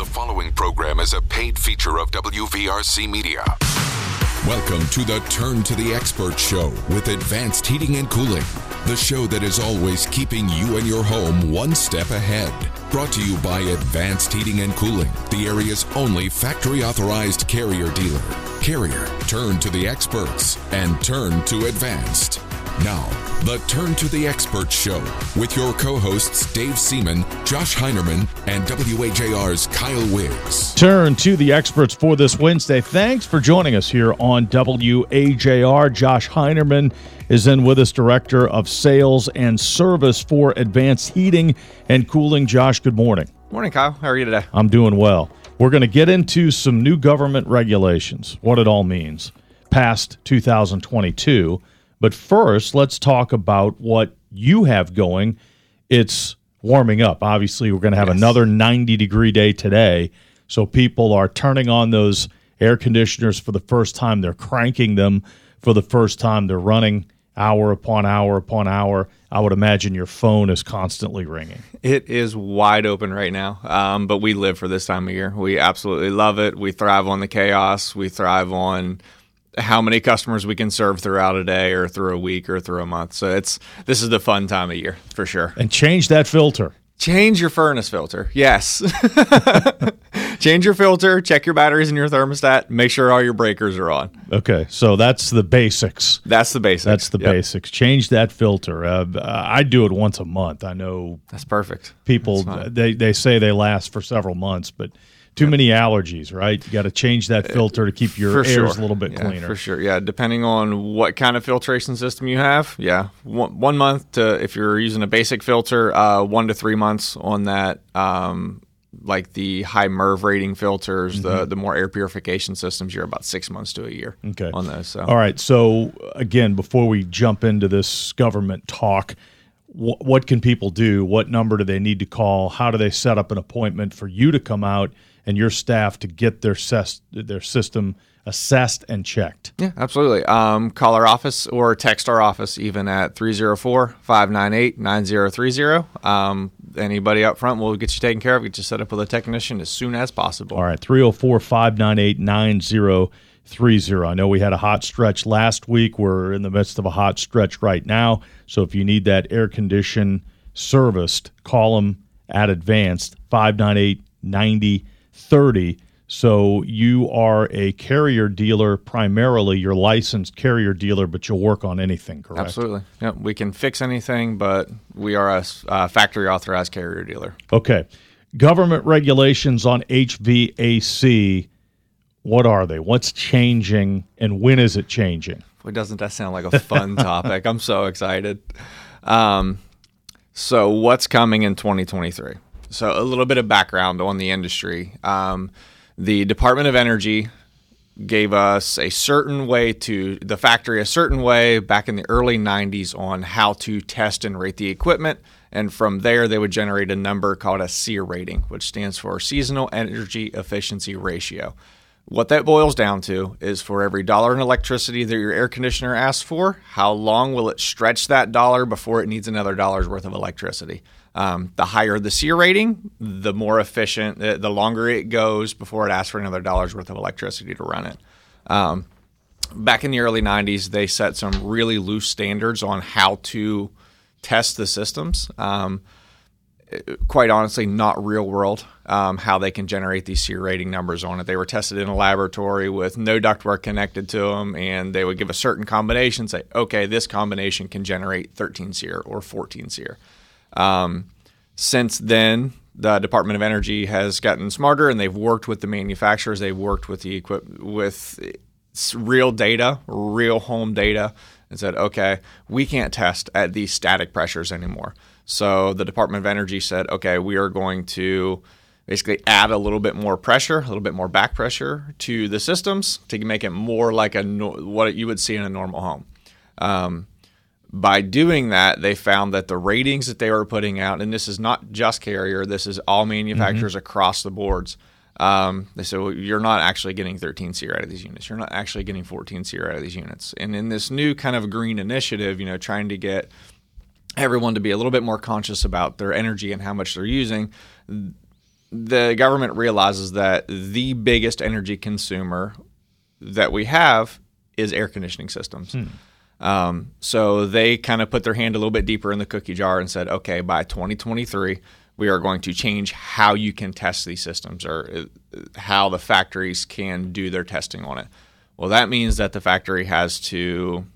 The following program is a paid feature of WVRC Media. Welcome to the Turn to the Expert Show with Advanced Heating and Cooling, the show that is always keeping you and your home one step ahead. Brought to you by Advanced Heating and Cooling, the area's only factory authorized carrier dealer. Carrier, turn to the experts and turn to advanced. Now, the Turn to the Expert Show with your co hosts Dave Seaman, Josh Heinerman, and WAJR's Kyle Wiggs. Turn to the experts for this Wednesday. Thanks for joining us here on WAJR. Josh Heinerman is in with us, Director of Sales and Service for Advanced Heating and Cooling. Josh, good morning. Morning, Kyle. How are you today? I'm doing well. We're going to get into some new government regulations, what it all means, past 2022. But first, let's talk about what you have going. It's warming up. Obviously, we're going to have yes. another 90 degree day today. So people are turning on those air conditioners for the first time. They're cranking them for the first time. They're running hour upon hour upon hour. I would imagine your phone is constantly ringing. It is wide open right now, um, but we live for this time of year. We absolutely love it. We thrive on the chaos. We thrive on how many customers we can serve throughout a day or through a week or through a month. So it's this is the fun time of year for sure. And change that filter. Change your furnace filter. Yes. Change your filter, check your batteries in your thermostat, make sure all your breakers are on. Okay. So that's the basics. That's the basics. That's the yep. basics. Change that filter. Uh, I do it once a month. I know That's perfect. People they they say they last for several months, but too many allergies, right? You got to change that uh, filter to keep your for airs sure. a little bit yeah, cleaner. For sure, yeah. Depending on what kind of filtration system you have, yeah, one, one month to if you're using a basic filter, uh, one to three months on that. Um, like the high MERV rating filters, mm-hmm. the the more air purification systems, you're about six months to a year. Okay. on those. So. All right. So again, before we jump into this government talk, what can people do? What number do they need to call? How do they set up an appointment for you to come out? And your staff to get their ses- their system assessed and checked. Yeah, absolutely. Um, call our office or text our office even at 304-598-9030. Um, anybody up front will get you taken care of, get you set up with a technician as soon as possible. All right, 304-598-9030. I know we had a hot stretch last week. We're in the midst of a hot stretch right now. So if you need that air condition serviced, call them at Advanced 598 9030. 30. So you are a carrier dealer primarily, you're licensed carrier dealer, but you'll work on anything, correct? Absolutely. Yep. We can fix anything, but we are a uh, factory authorized carrier dealer. Okay. Government regulations on HVAC, what are they? What's changing and when is it changing? Boy, doesn't that sound like a fun topic? I'm so excited. Um, so, what's coming in 2023? So, a little bit of background on the industry. Um, the Department of Energy gave us a certain way to the factory a certain way back in the early 90s on how to test and rate the equipment. And from there they would generate a number called a SEER rating which stands for seasonal energy efficiency ratio. What that boils down to is for every dollar in electricity that your air conditioner asks for how long will it stretch that dollar before it needs another dollar's worth of electricity um, the higher the SEER rating, the more efficient, the, the, longer it goes before it asks for another dollar's worth of electricity to run it. Um, back in the early 90s, they set some really loose standards on how to test the systems. Um, quite honestly, not real world um, how they can generate these SEER rating numbers on it. They were tested in a laboratory with no ductwork connected to them, and they would give a certain combination, say, okay, this combination can generate 13 SEER or 14 SEER. Um, since then, the Department of Energy has gotten smarter, and they've worked with the manufacturers. They've worked with the equip with real data, real home data, and said, okay, we can't test at these static pressures anymore. So the Department of Energy said, okay, we are going to basically add a little bit more pressure, a little bit more back pressure to the systems to make it more like a what you would see in a normal home. Um, by doing that, they found that the ratings that they were putting out, and this is not just Carrier, this is all manufacturers mm-hmm. across the boards. Um, they said, well, you're not actually getting 13 SEER out of these units. You're not actually getting 14 SEER out of these units. And in this new kind of green initiative, you know, trying to get everyone to be a little bit more conscious about their energy and how much they're using, the government realizes that the biggest energy consumer that we have is air conditioning systems. Hmm. Um, so they kind of put their hand a little bit deeper in the cookie jar and said, okay, by 2023, we are going to change how you can test these systems or uh, how the factories can do their testing on it. Well, that means that the factory has to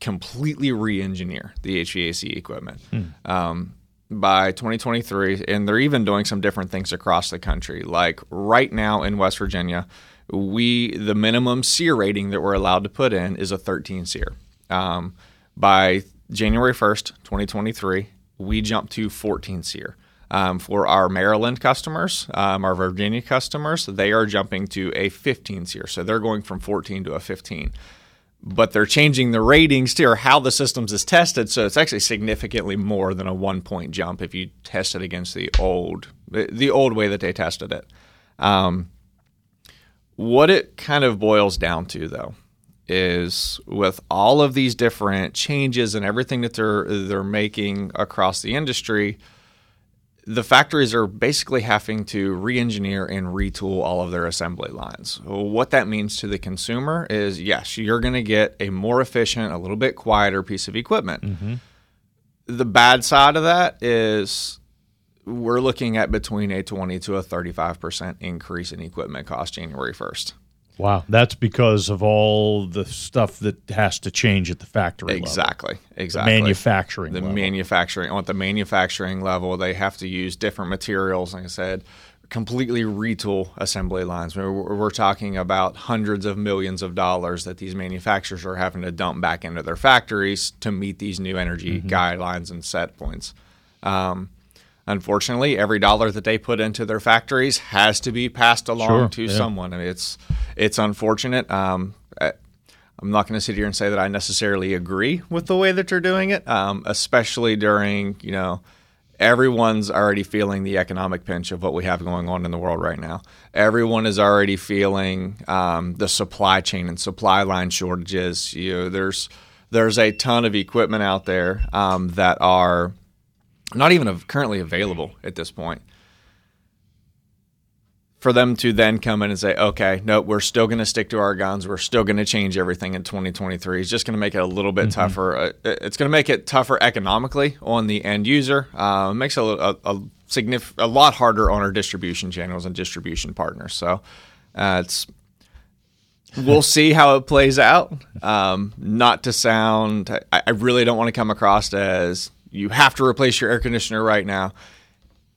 completely re engineer the HVAC equipment. Hmm. Um, by 2023, and they're even doing some different things across the country. Like right now in West Virginia, we the minimum SEER rating that we're allowed to put in is a 13 SEER. Um, by January 1st, 2023, we jump to 14 SEER. Um, for our Maryland customers, um, our Virginia customers, they are jumping to a 15 SEER. So they're going from 14 to a 15 but they're changing the ratings to or how the systems is tested. So it's actually significantly more than a one point jump if you test it against the old the old way that they tested it. Um, what it kind of boils down to, though, is with all of these different changes and everything that they're they're making across the industry, the factories are basically having to re-engineer and retool all of their assembly lines. What that means to the consumer is yes, you're going to get a more efficient, a little bit quieter piece of equipment. Mm-hmm. The bad side of that is we're looking at between a 20 to a 35% increase in equipment cost January 1st. Wow, that's because of all the stuff that has to change at the factory exactly, level. Exactly, The manufacturing the level. manufacturing on the manufacturing level, they have to use different materials. Like I said, completely retool assembly lines. We're, we're talking about hundreds of millions of dollars that these manufacturers are having to dump back into their factories to meet these new energy mm-hmm. guidelines and set points. Um, unfortunately, every dollar that they put into their factories has to be passed along sure, to yeah. someone. I mean, it's it's unfortunate. Um, I'm not going to sit here and say that I necessarily agree with the way that they're doing it, um, especially during you know everyone's already feeling the economic pinch of what we have going on in the world right now. Everyone is already feeling um, the supply chain and supply line shortages. You know, there's there's a ton of equipment out there um, that are not even currently available at this point. For them to then come in and say, okay, no, we're still going to stick to our guns. We're still going to change everything in 2023. It's just going to make it a little bit mm-hmm. tougher. Uh, it's going to make it tougher economically on the end user. Uh, it makes it a, a, a, signif- a lot harder on our distribution channels and distribution partners. So uh, it's we'll see how it plays out. Um, not to sound, I, I really don't want to come across as you have to replace your air conditioner right now.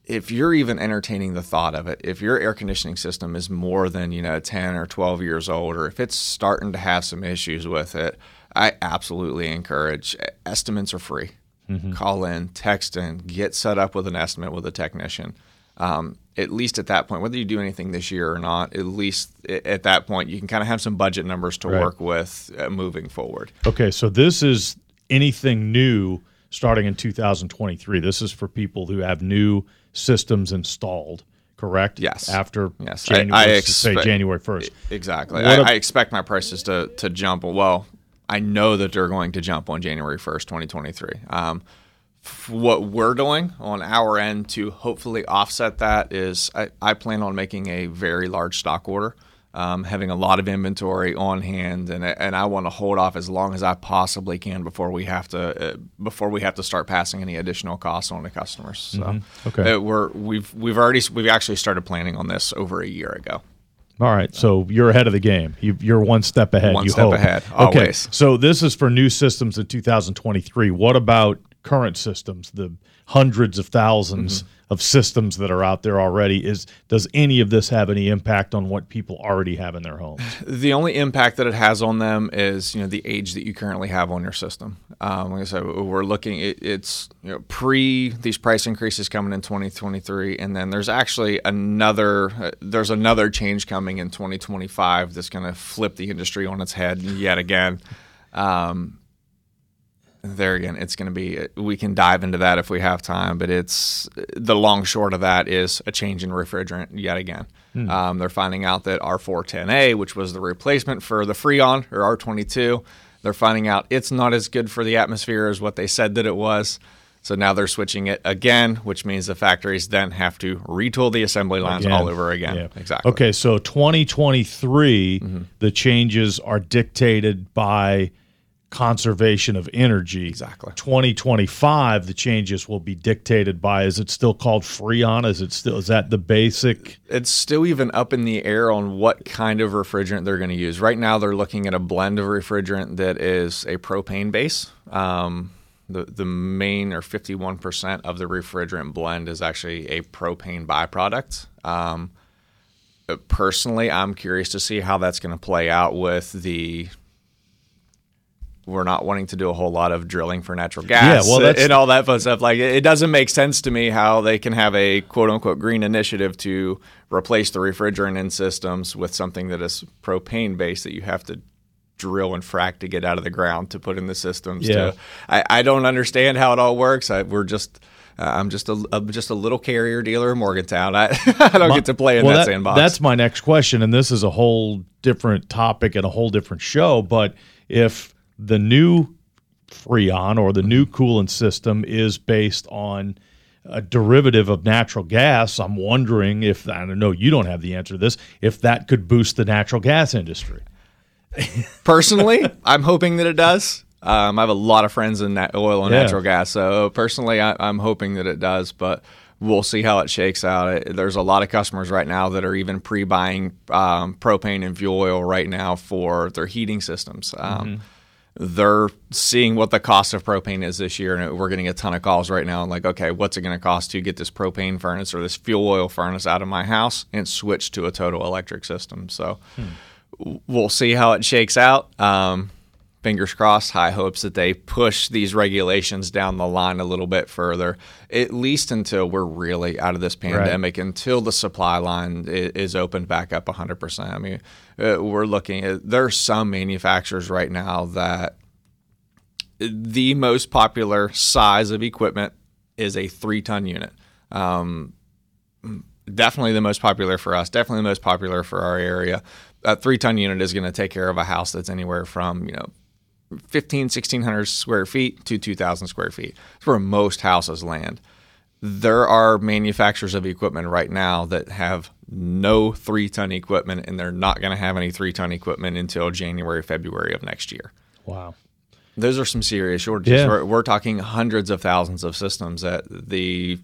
If you're even entertaining the thought of it, if your air conditioning system is more than, you know, 10 or 12 years old, or if it's starting to have some issues with it, I absolutely encourage estimates are free. Mm-hmm. Call in, text in, get set up with an estimate with a technician. Um, at least at that point, whether you do anything this year or not, at least at that point, you can kind of have some budget numbers to right. work with uh, moving forward. Okay, so this is anything new starting in 2023. This is for people who have new systems installed, correct? Yes. After yes. January, I, I expect, say January 1st. Exactly. I, I, expect my prices to, to jump. Well, I know that they're going to jump on January 1st, 2023. Um, what we're doing on our end to hopefully offset that is I, I plan on making a very large stock order um, having a lot of inventory on hand, and and I want to hold off as long as I possibly can before we have to uh, before we have to start passing any additional costs on to customers. So mm-hmm. okay, uh, we're we've we've already we've actually started planning on this over a year ago. All right, so you're ahead of the game. You, are one step ahead. One you step hope. ahead. Always. Okay, so this is for new systems in 2023. What about current systems? The hundreds of 1000s mm-hmm. of systems that are out there already is does any of this have any impact on what people already have in their homes? The only impact that it has on them is you know the age that you currently have on your system. Um, like i said we're looking it, it's you know pre these price increases coming in 2023 and then there's actually another uh, there's another change coming in 2025 that's going to flip the industry on its head yet again. Um, there again, it's going to be, we can dive into that if we have time, but it's the long short of that is a change in refrigerant yet again. Hmm. Um, they're finding out that R410A, which was the replacement for the Freon or R22, they're finding out it's not as good for the atmosphere as what they said that it was. So now they're switching it again, which means the factories then have to retool the assembly lines Again. all over again. Yeah. Exactly. Okay, so 2023, Mm-hmm. the changes are dictated by conservation of energy. Exactly. 2025, the changes will be dictated by. Is it still called Freon? Is it still? Is that the basic? It's still even up in the air on what kind of refrigerant they're going to use. Right now, they're looking at a blend of refrigerant that is a propane base. Um, the the main or 51% of the refrigerant blend is actually a propane byproduct. Um, personally, I'm curious to see how that's going to play out with the. We're not wanting to do a whole lot of drilling for natural gas Yeah, well, that's- and all that fun stuff. Like, it doesn't make sense to me how they can have a quote unquote green initiative to replace the refrigerant in systems with something that is propane based that you have to drill and frack to get out of the ground to put in the systems. Yeah. To, I, I don't understand how it all works. I, we're just. Uh, I'm just a I'm just a little carrier dealer in Morgantown. I, I don't get to play in Well, that, sandbox. That's my next question, and this is a whole different topic and a whole different show. But if the new Freon or the new coolant system is based on a derivative of natural gas, I'm wondering if I don't know. You don't have the answer to this. If that could boost the natural gas industry. personally, I'm hoping that it does. Um, I have a lot of friends in that oil and Yeah. natural gas, so personally, I, I'm hoping that it does. But we'll see how it shakes out. There's a lot of customers right now that are even pre-buying um, propane and fuel oil right now for their heating systems. Um, They're seeing what the cost of propane is this year, and we're getting a ton of calls right now. Like, okay, what's it going to cost to get this propane furnace or this fuel oil furnace out of my house and switch to a total electric system? So we'll see how it shakes out. Um, fingers crossed, high hopes that they push these regulations down the line a little bit further, at least until we're really out of this pandemic, until the supply line is, is opened back up 100%. I mean, uh, we're looking at, there are some manufacturers right now that the most popular size of equipment is a three ton unit. Um, definitely the most popular for us, definitely the most popular for our area. A three ton unit is going to take care of a house that's anywhere from, you know, 15, 1600 square feet to 2000 square feet. It's where most houses land. There are manufacturers of equipment right now that have no three ton equipment, and they're not going to have any three ton equipment until January, February of next year. Wow. Those are some serious shortages. Yeah. We're, we're talking hundreds of thousands of systems that the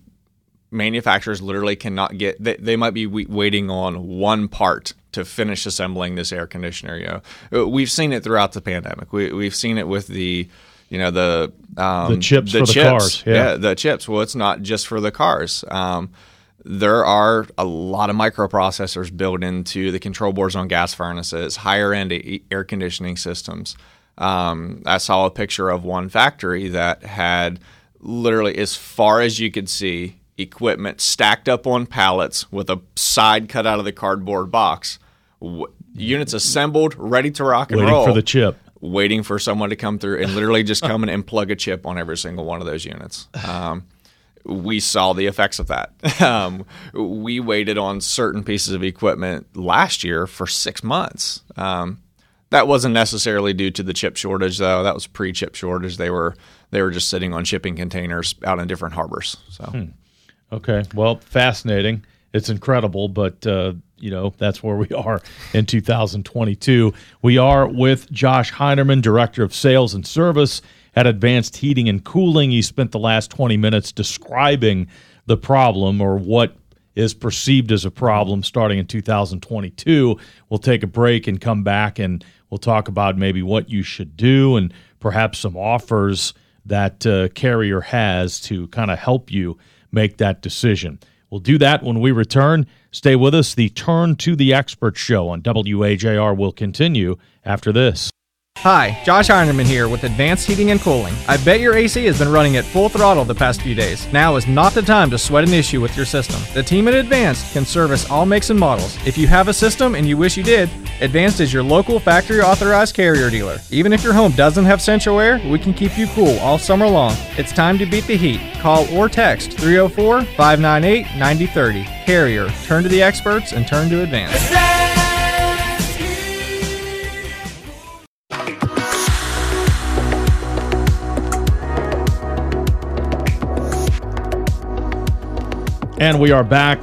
manufacturers literally cannot get. They, they might be waiting on one part to finish assembling this air conditioner. You know, Uh, we've seen it throughout the pandemic. We, we've seen it with the, you know, the um, The chips for the cars, yeah. the chips. Well, it's not just for the cars. Um, there are a lot of microprocessors built into the control boards on gas furnaces, higher end air conditioning systems. Um, I saw a picture of one factory that had literally, as far as you could see, equipment stacked up on pallets with a side cut out of the cardboard box. W- units assembled, ready to rock and Waiting roll for the chip. waiting for someone to come through and literally just come in and plug a chip on every single one of those units. Um, we saw the effects of that. Um, we waited on certain pieces of equipment last year for six months. Um, that wasn't necessarily due to the chip shortage, though. That was pre-chip shortage. They were they were just sitting on shipping containers out in different harbors. So. Okay. Well, fascinating. It's incredible, but uh, you know that's where we are in 2022. We are with Josh Heinerman, Director of Sales and Service at Advanced Heating and Cooling. He spent the last 20 minutes describing the problem or what is perceived as a problem starting in 2022. We'll take a break and come back and we'll talk about maybe what you should do and perhaps some offers that uh, carrier has to kind of help you make that decision. We'll do that when we return. Stay with us. The Turn to the Expert show on WAJR will continue after this. Hi, Josh Heinerman here with Advanced Heating and Cooling. I bet your AC has been running at full throttle the past few days. Now is not the time to sweat an issue with your system. The team at Advanced can service all makes and models. If you have a system and you wish you did, Advanced is your local factory authorized carrier dealer. Even if your home doesn't have central air, we can keep you cool all summer long. It's time to beat the heat. Call or text 304 598 9030. Carrier, turn to the experts and turn to Advanced. And we are back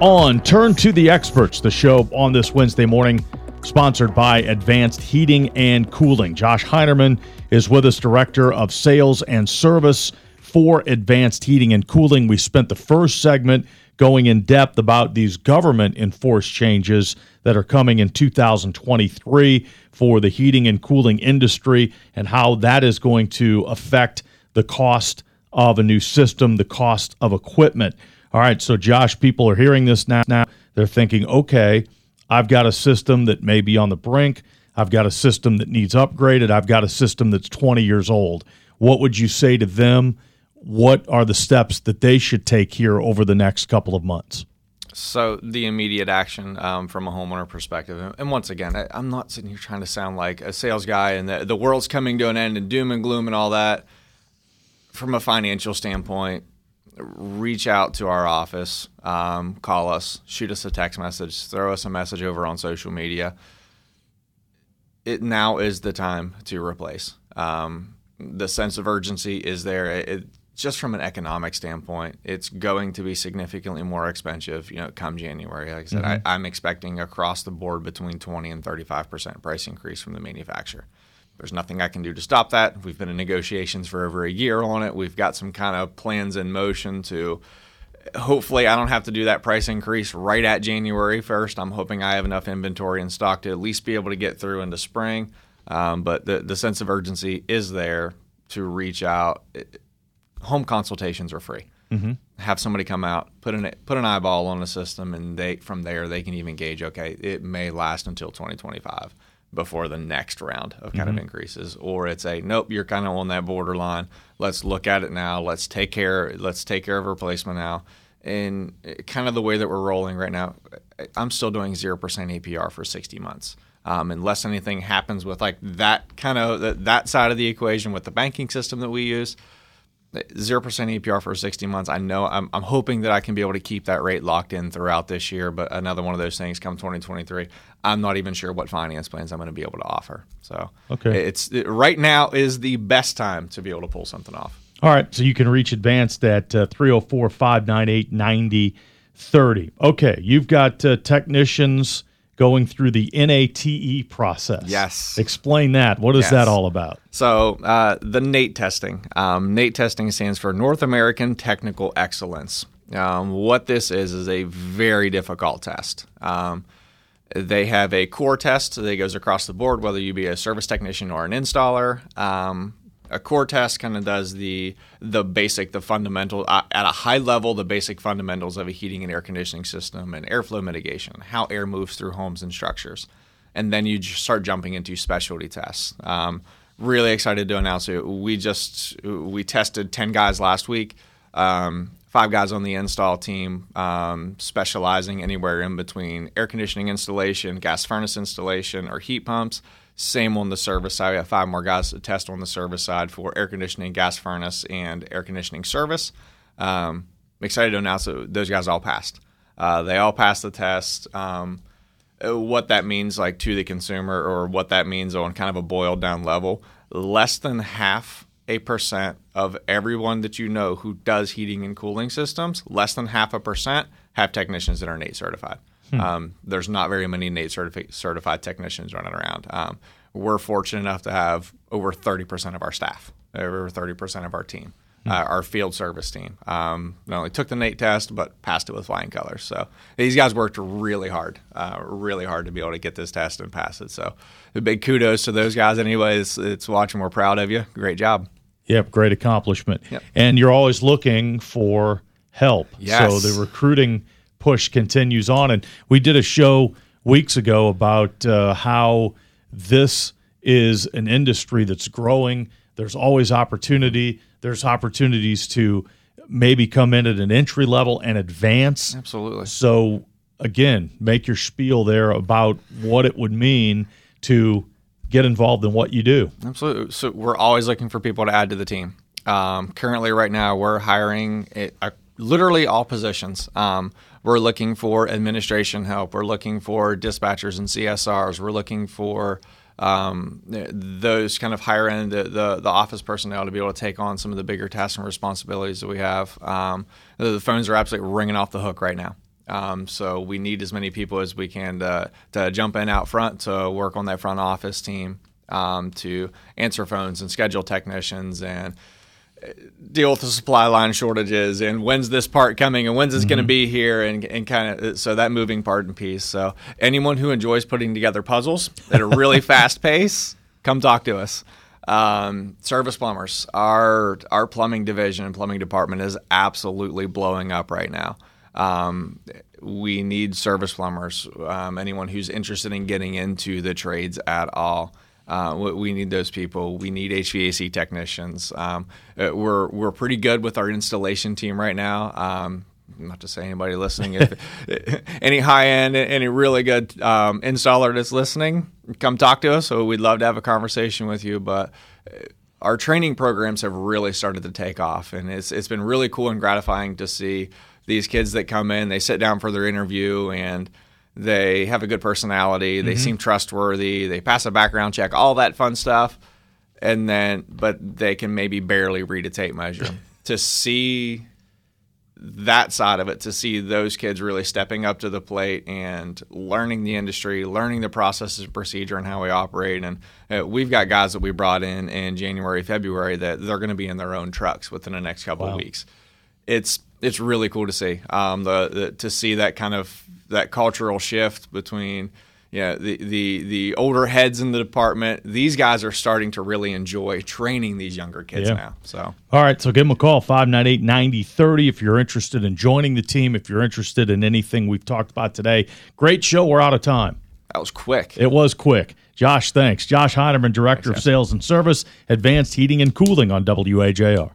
on Turn to the Experts, the show on this Wednesday morning, sponsored by Advanced Heating and Cooling. Josh Heinerman is with us, Director of Sales and Service for Advanced Heating and Cooling. We spent the first segment going in depth about these government enforced changes that are coming in 2023 for the heating and cooling industry and how that is going to affect the cost of a new system, the cost of equipment. All right, so Josh, people are hearing this now. Now they're thinking, okay, I've got a system that may be on the brink. I've got a system that needs upgraded. I've got a system that's 20 years old. What would you say to them? What are the steps that they should take here over the next couple of months? So the immediate action um, from a homeowner perspective, and once again, I, am not sitting here trying to sound like a sales guy and the, the world's coming to an end and doom and gloom and all that. From a financial standpoint, reach out to our office, um, call us, shoot us a text message, throw us a message over on social media. It now is the time to replace. Um, the sense of urgency is there. It, just from an economic standpoint, it's going to be significantly more expensive, you know, come January. Like I said, mm-hmm. I, I'm expecting across the board between 20 and 35 percent price increase from the manufacturer. There's nothing I can do to stop that. We've been in negotiations for over a year on it. We've got some kind of plans in motion to hopefully I don't have to do that price increase right at January 1st. I'm hoping I have enough inventory in stock to at least be able to get through into spring. Um, but the, the sense of urgency is there to reach out. home consultations are free. Mm-hmm. Have somebody come out, put an put an eyeball on the system, and they from there they can even gauge. Okay, it may last until 2025 before the next round of kind mm-hmm. of increases or it's a nope you're kind of on that borderline. Let's look at it now. Let's take care let's take care of replacement now. And kind of the way that we're rolling right now i'm still doing 0% apr for 60 months. Um, unless anything happens with like that kind of that side of the equation with the banking system that we use zero percent APR for 60 months. I know I'm, I'm hoping that I can be able to keep that rate locked in throughout this year. But another one of those things come 2023, I'm not even sure what finance plans I'm going to be able to offer. So okay, it's it, right now is the best time to be able to pull something off. All right, so you can reach Advanced at uh, 304 598 9030. Okay, you've got uh, technicians going through the NATE process. Yes. Explain that. What is yes. that all about? So, uh, the NATE testing. Um, NATE testing stands for North American Technical Excellence. Um, what this is is a very difficult test. Um, they have a core test that goes across the board, whether you be a service technician or an installer. Um, a core test kind of does the the basic, the fundamental uh, at a high level, the basic fundamentals of a heating and air conditioning system and airflow mitigation, how air moves through homes and structures, and then you start jumping into specialty tests. Um, really excited to announce it. We just we tested ten guys last week. Um, five guys on the install team, um, specializing anywhere in between air conditioning installation, gas furnace installation, or heat pumps. Same on the service side. We have five more guys to test on the service side for air conditioning, gas furnace, and air conditioning service. Um, excited to announce that those guys all passed. Uh, they all passed the test. Um, what that means, like to the consumer, or what that means on kind of a boiled down level, less than half a percent of everyone that you know who does heating and cooling systems, less than half a percent have technicians that are NATE certified. Hmm. Um, there's not very many NATE certifi- certified technicians running around. Um, we're fortunate enough to have over 30% of our staff, over 30% of our team, hmm. uh, our field service team. Um, not only took the NATE test, but passed it with flying colors. So these guys worked really hard, uh, really hard to be able to get this test and pass it. So a big kudos to those guys. Anyways, it's watching. We're proud of you. Great job. Yep, great accomplishment. Yep. And you're always looking for help. Yes. So the recruiting – push continues on. And we did a show weeks ago about uh, how this is an industry that's growing. There's always opportunity. There's opportunities to maybe come in at an entry level and advance. Absolutely. So again, make your spiel there about what it would mean to get involved in what you do. Absolutely. So we're always looking for people to add to the team. Um, currently, right now, we're hiring a, a, literally all positions. Um, we're looking for administration help. We're looking for dispatchers and CSRs. We're looking for um, those kind of higher end the, the, the office personnel to be able to take on some of the bigger tasks and responsibilities that we have. Um, the phones are absolutely ringing off the hook right now. Um, so we need as many people as we can to, to jump in out front to work on that front office team um, to answer phones and schedule technicians and deal with the supply line shortages and when's this part coming and when's this mm-hmm. going to be here and, and kind of so that moving part and piece. So anyone who enjoys putting together puzzles at a really fast pace come talk to us. Um, service plumbers our our plumbing division and plumbing department is absolutely blowing up right now. Um, we need service plumbers um, anyone who's interested in getting into the trades at all uh, we need those people. We need HVAC technicians. Um, uh, we're we're pretty good with our installation team right now. Um, not to say anybody listening, if any high end, any really good um, installer that's listening, come talk to us. So we'd love to have a conversation with you. But uh, our training programs have really started to take off, and it's it's been really cool and gratifying to see these kids that come in. They sit down for their interview and they have a good personality. They mm-hmm. seem trustworthy. They pass a background check, all that fun stuff. And then, but they can maybe barely read a tape measure. to see that side of it, to see those kids really stepping up to the plate and learning the industry, learning the processes and procedure and how we operate. And uh, we've got guys that we brought in in January, February that they're going to be in their own trucks within the next couple wow. of weeks. It's it's really cool to see um, the, the to see that kind of that cultural shift between yeah, the, the the older heads in the department, these guys are starting to really enjoy training these younger kids yeah. now. So, all right, so give them a call 598 9030 if you're interested in joining the team, if you're interested in anything we've talked about today. Great show. We're out of time. That was quick. It was quick. Josh, thanks. Josh Heinerman, Director thanks, of Sales and Service, Advanced Heating and Cooling on WAJR.